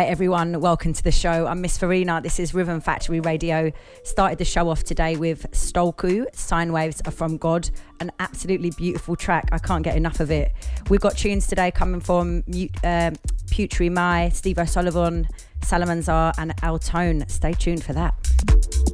Hi, everyone. Welcome to the show. I'm Miss Farina. This is Rhythm Factory Radio. Started the show off today with Stolku. Sine Waves are from God. An absolutely beautiful track. I can't get enough of it. We've got tunes today coming from uh, Putri Mai, Steve O'Sullivan, Salamanzar, and Altone. Stay tuned for that.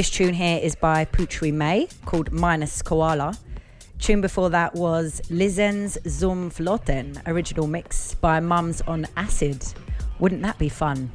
This tune here is by Putri May called Minus Koala. Tune before that was Lizenz Zum Flotten, original mix by Mums on Acid. Wouldn't that be fun?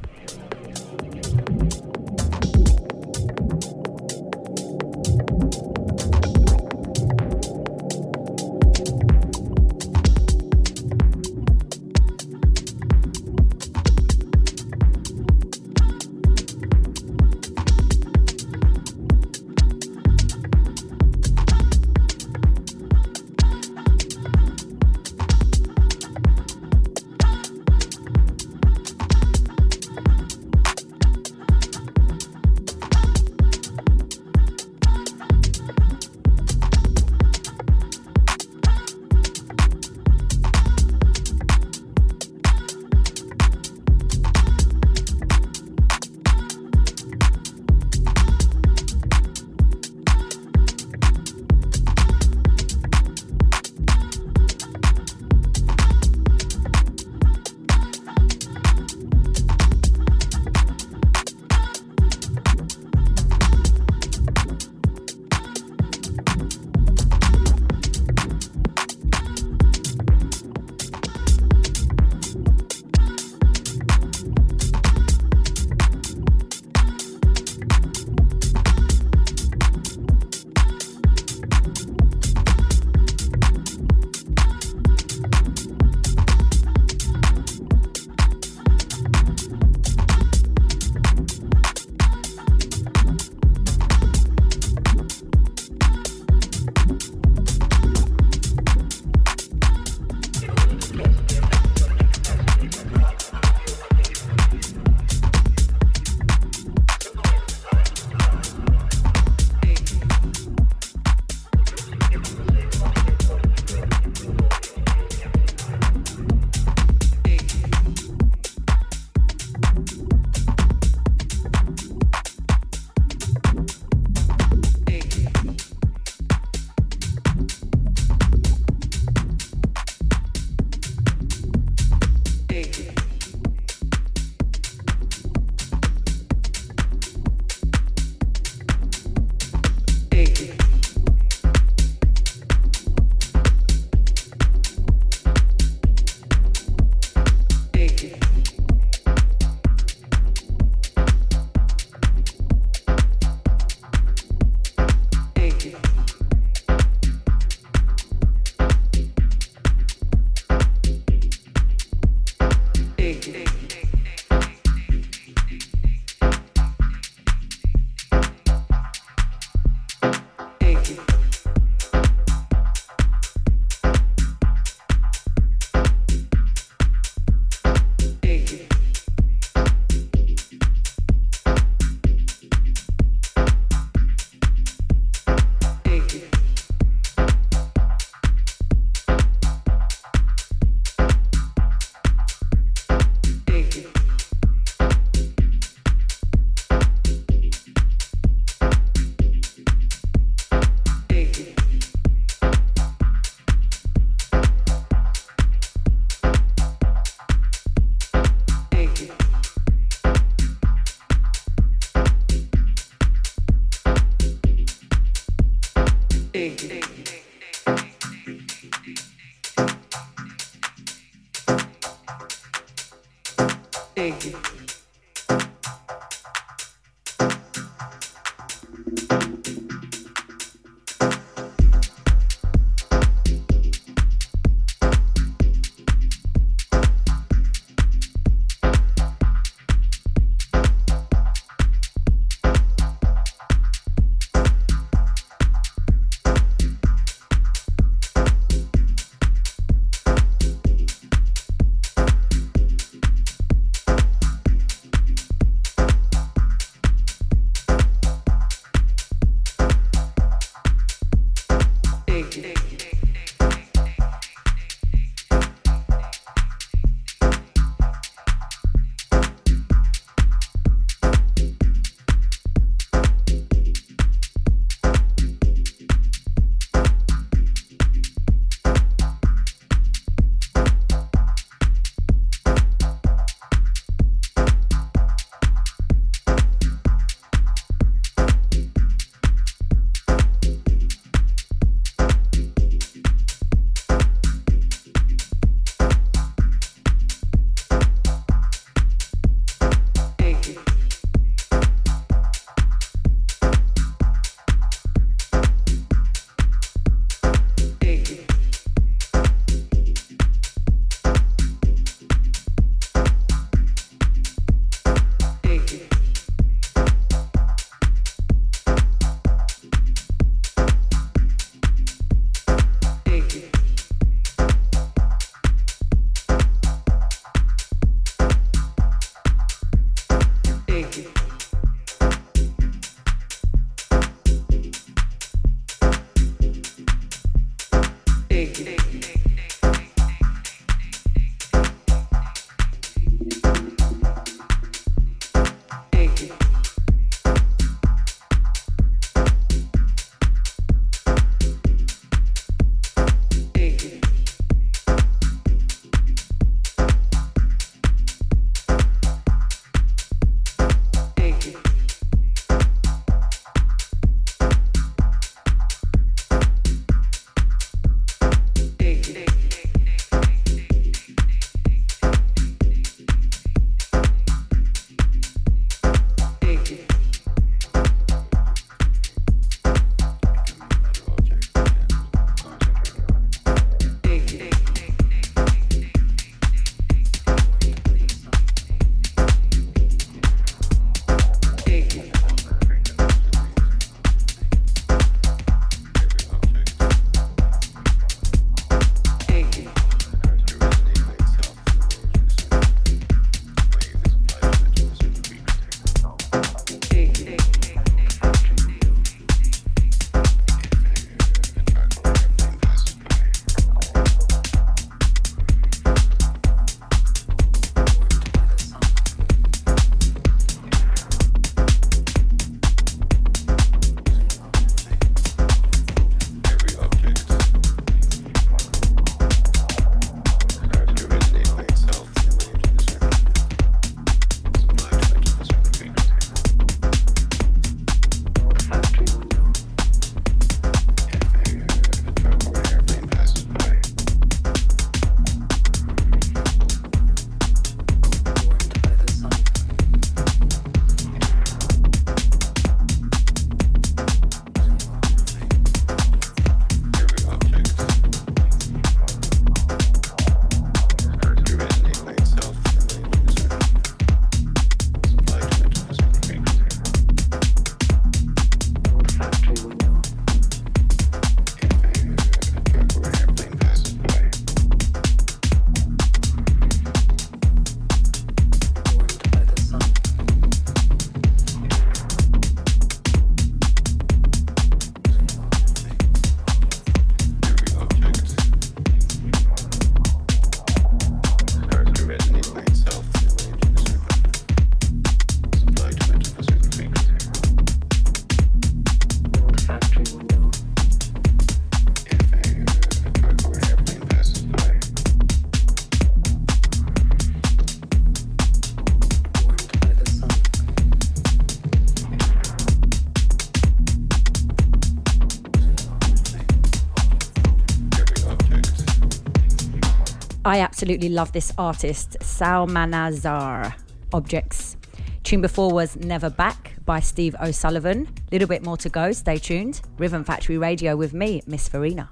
Absolutely love this artist, Salmanazar Objects. Tune before was Never Back by Steve O'Sullivan. Little bit more to go. Stay tuned. Rhythm Factory Radio with me, Miss Farina.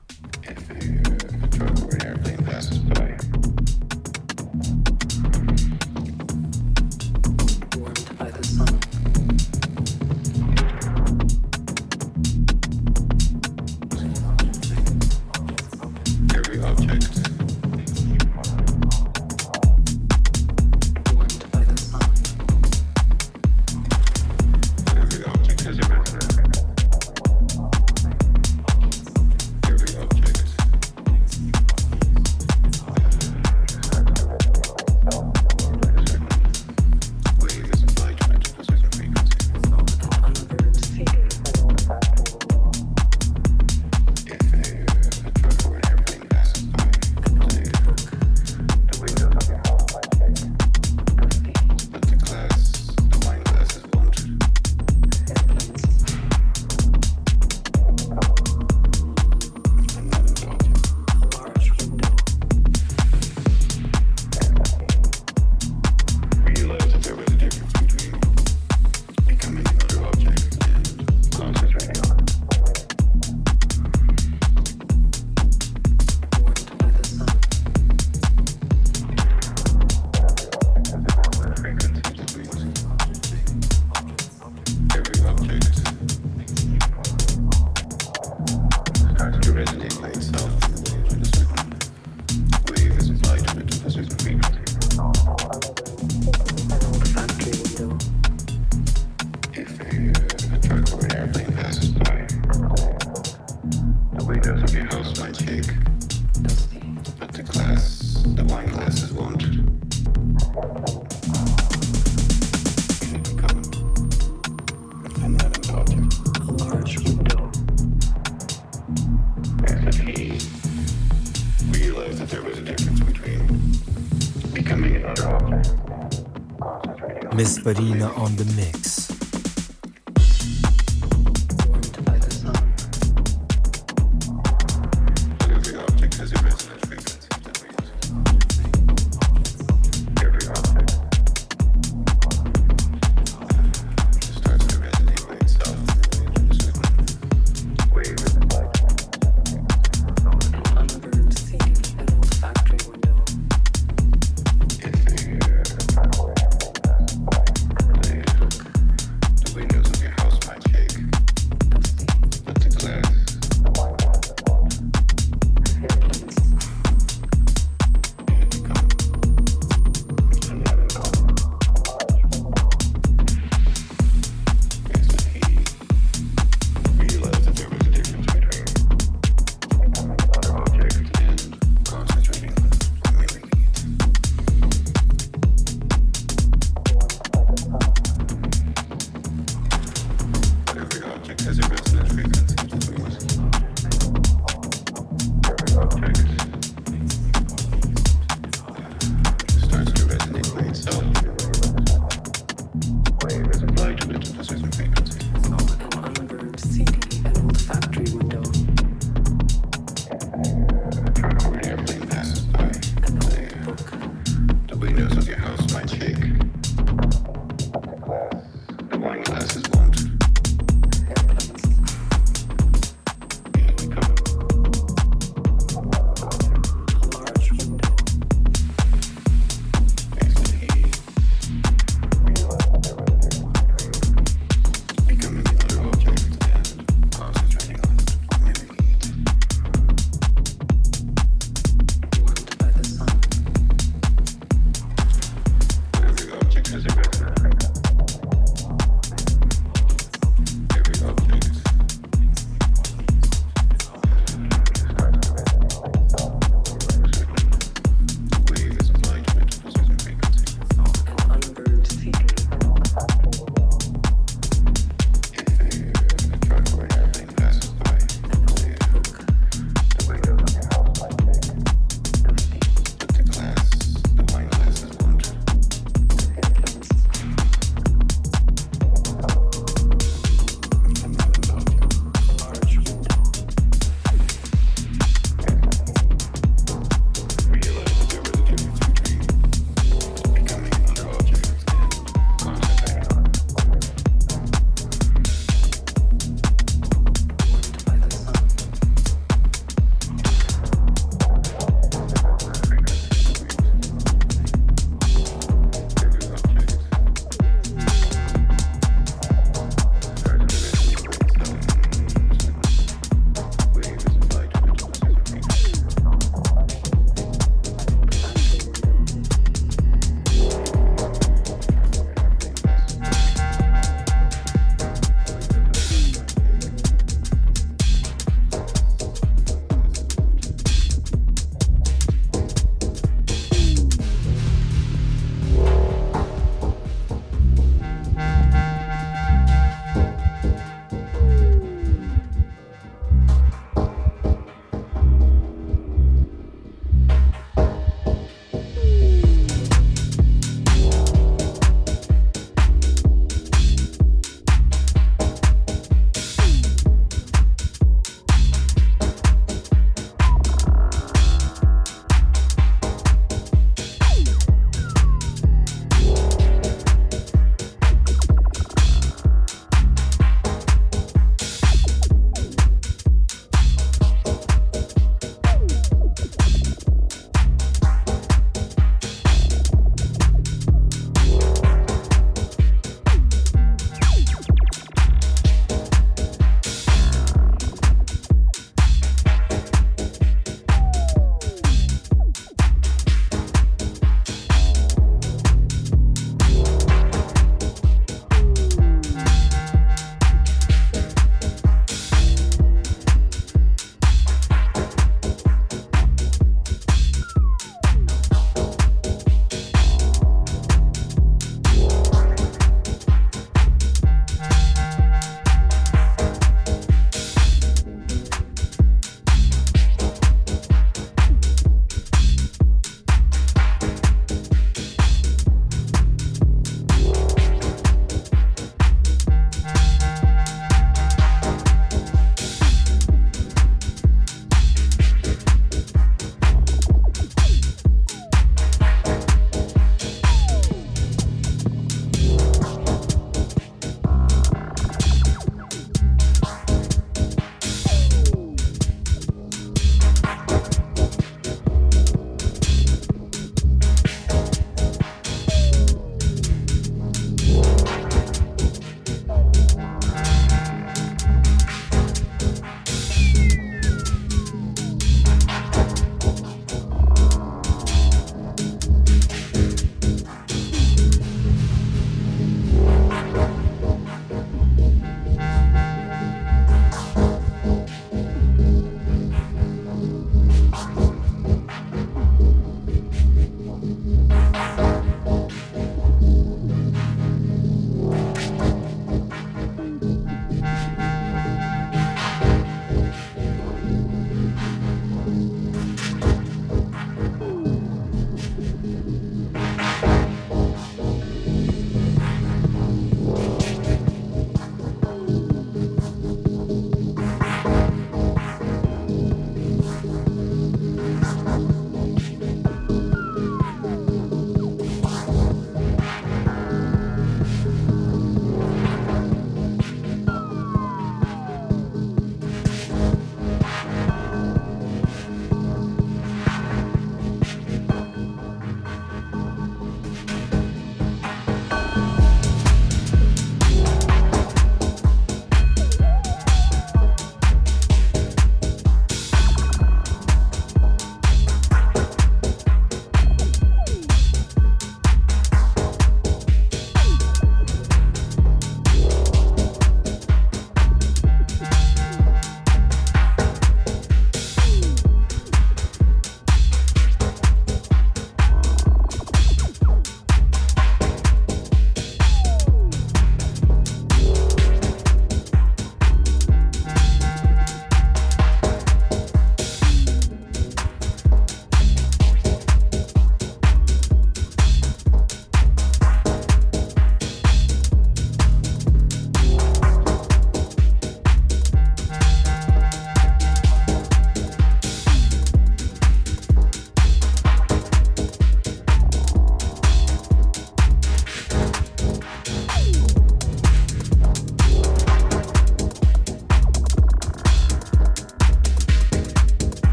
Farina on the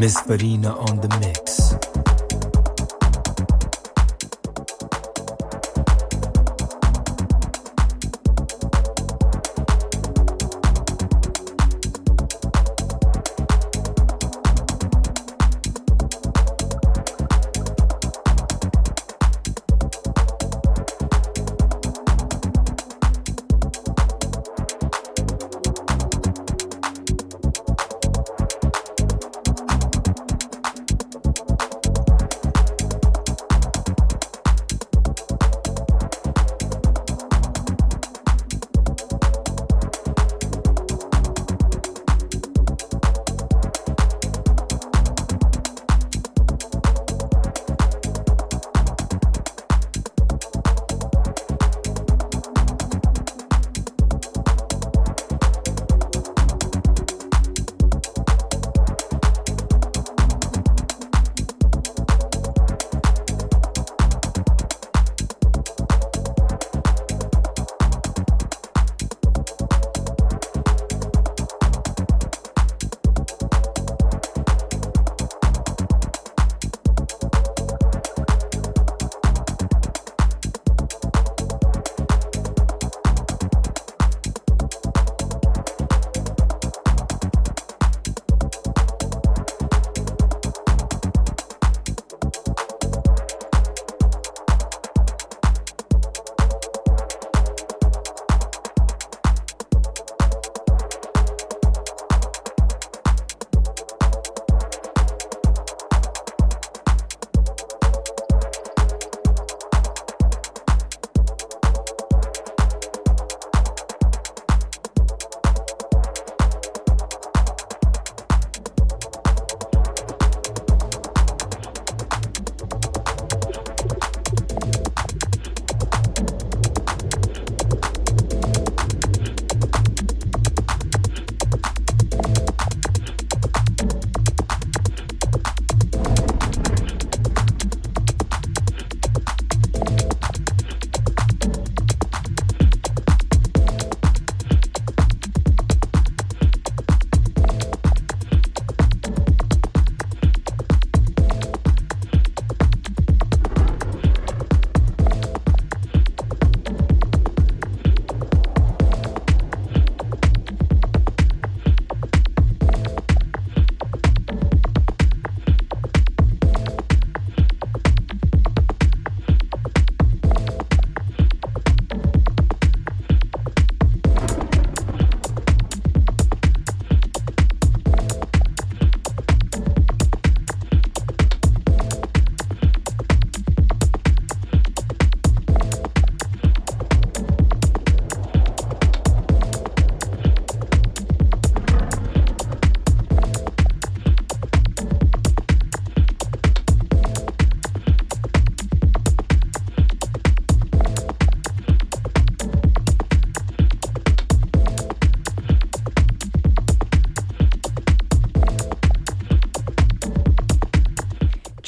Miss Farina on the mix.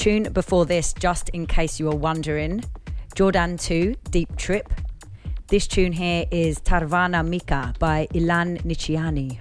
Tune before this, just in case you were wondering, Jordan 2, Deep Trip. This tune here is Tarvana Mika by Ilan Niciani.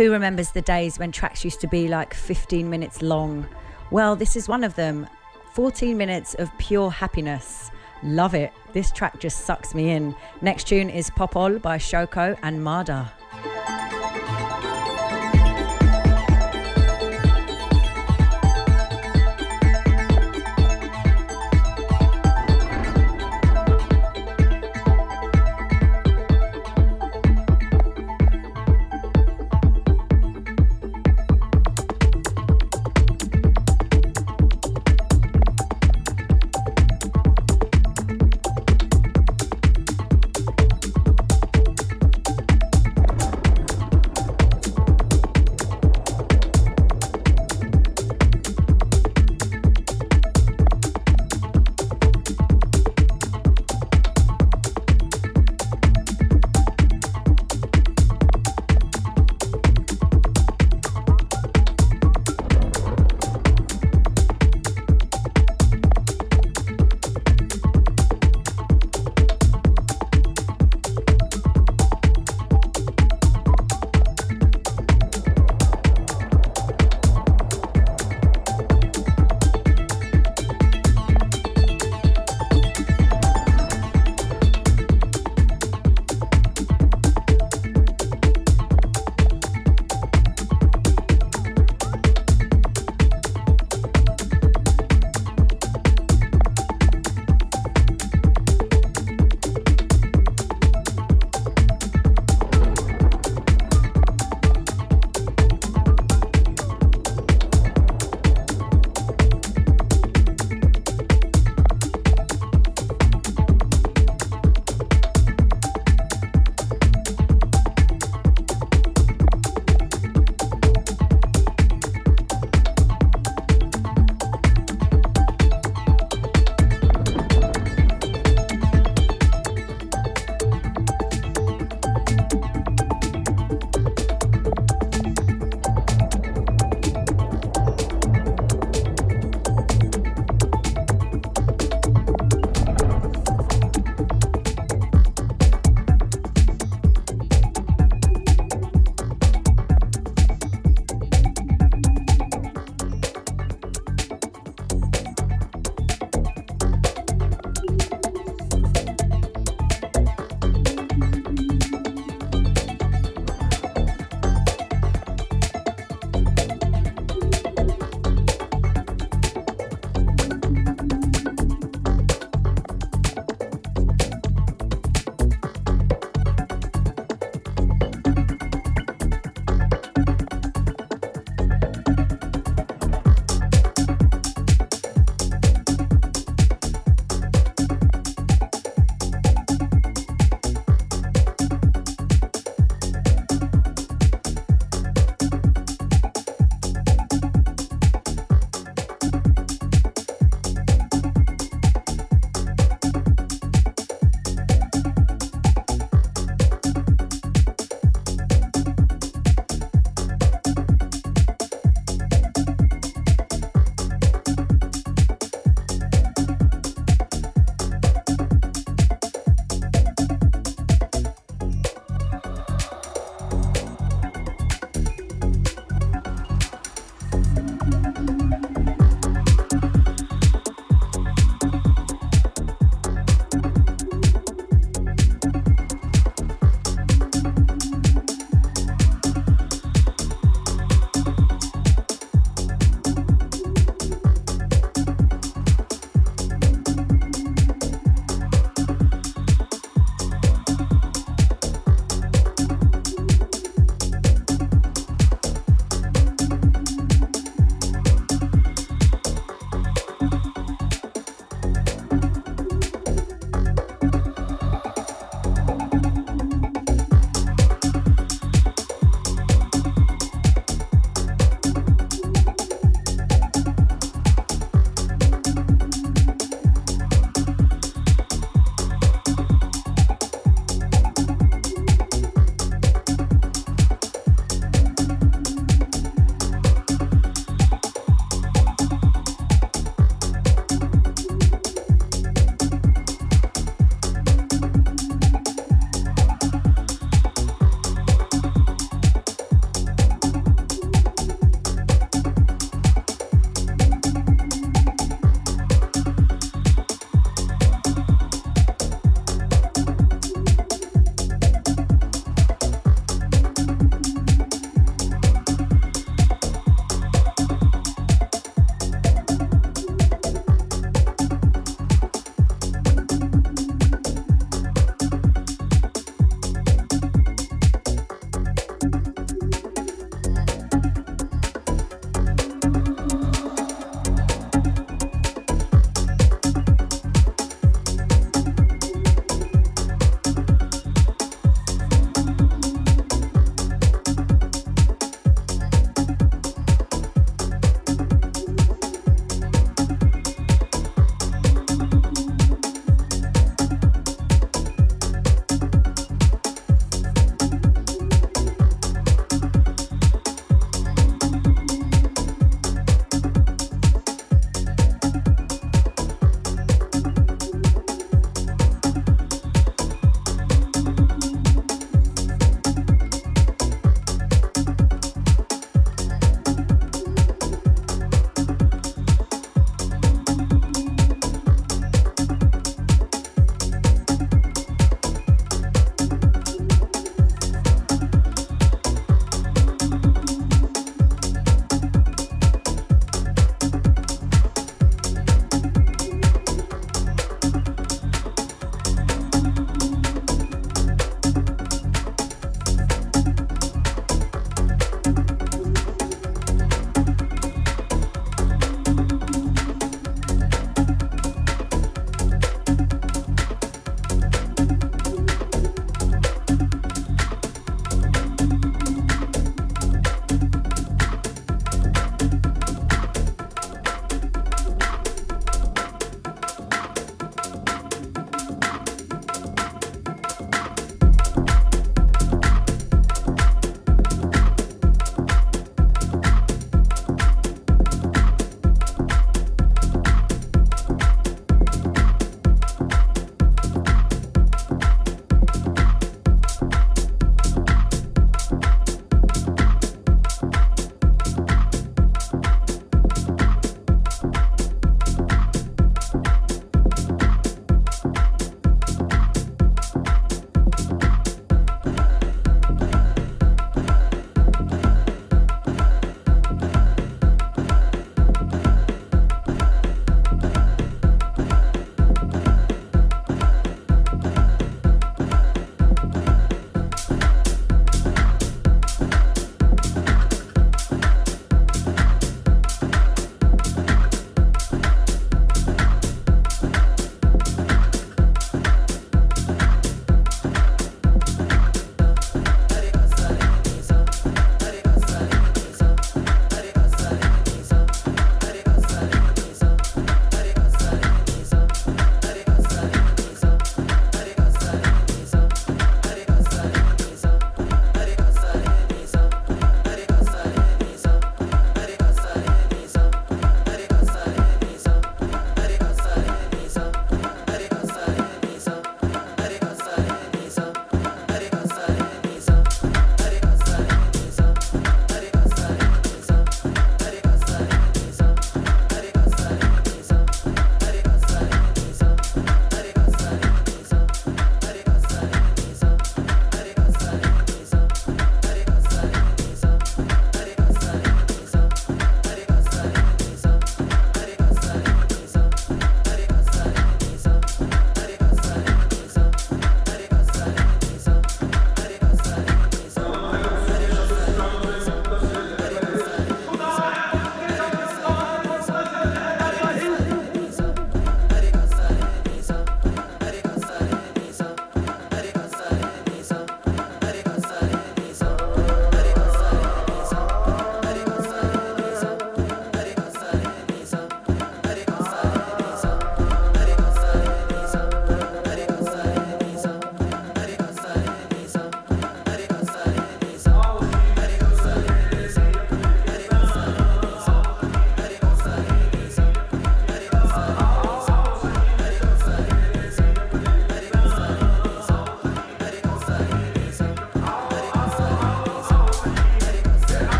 Who remembers the days when tracks used to be like 15 minutes long? Well, this is one of them. 14 minutes of pure happiness. Love it. This track just sucks me in. Next tune is Popol by Shoko and Marda.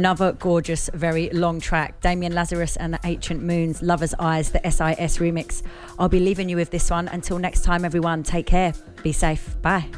Another gorgeous, very long track. Damian Lazarus and the Ancient Moons, Lover's Eyes, the SIS remix. I'll be leaving you with this one. Until next time, everyone, take care. Be safe. Bye.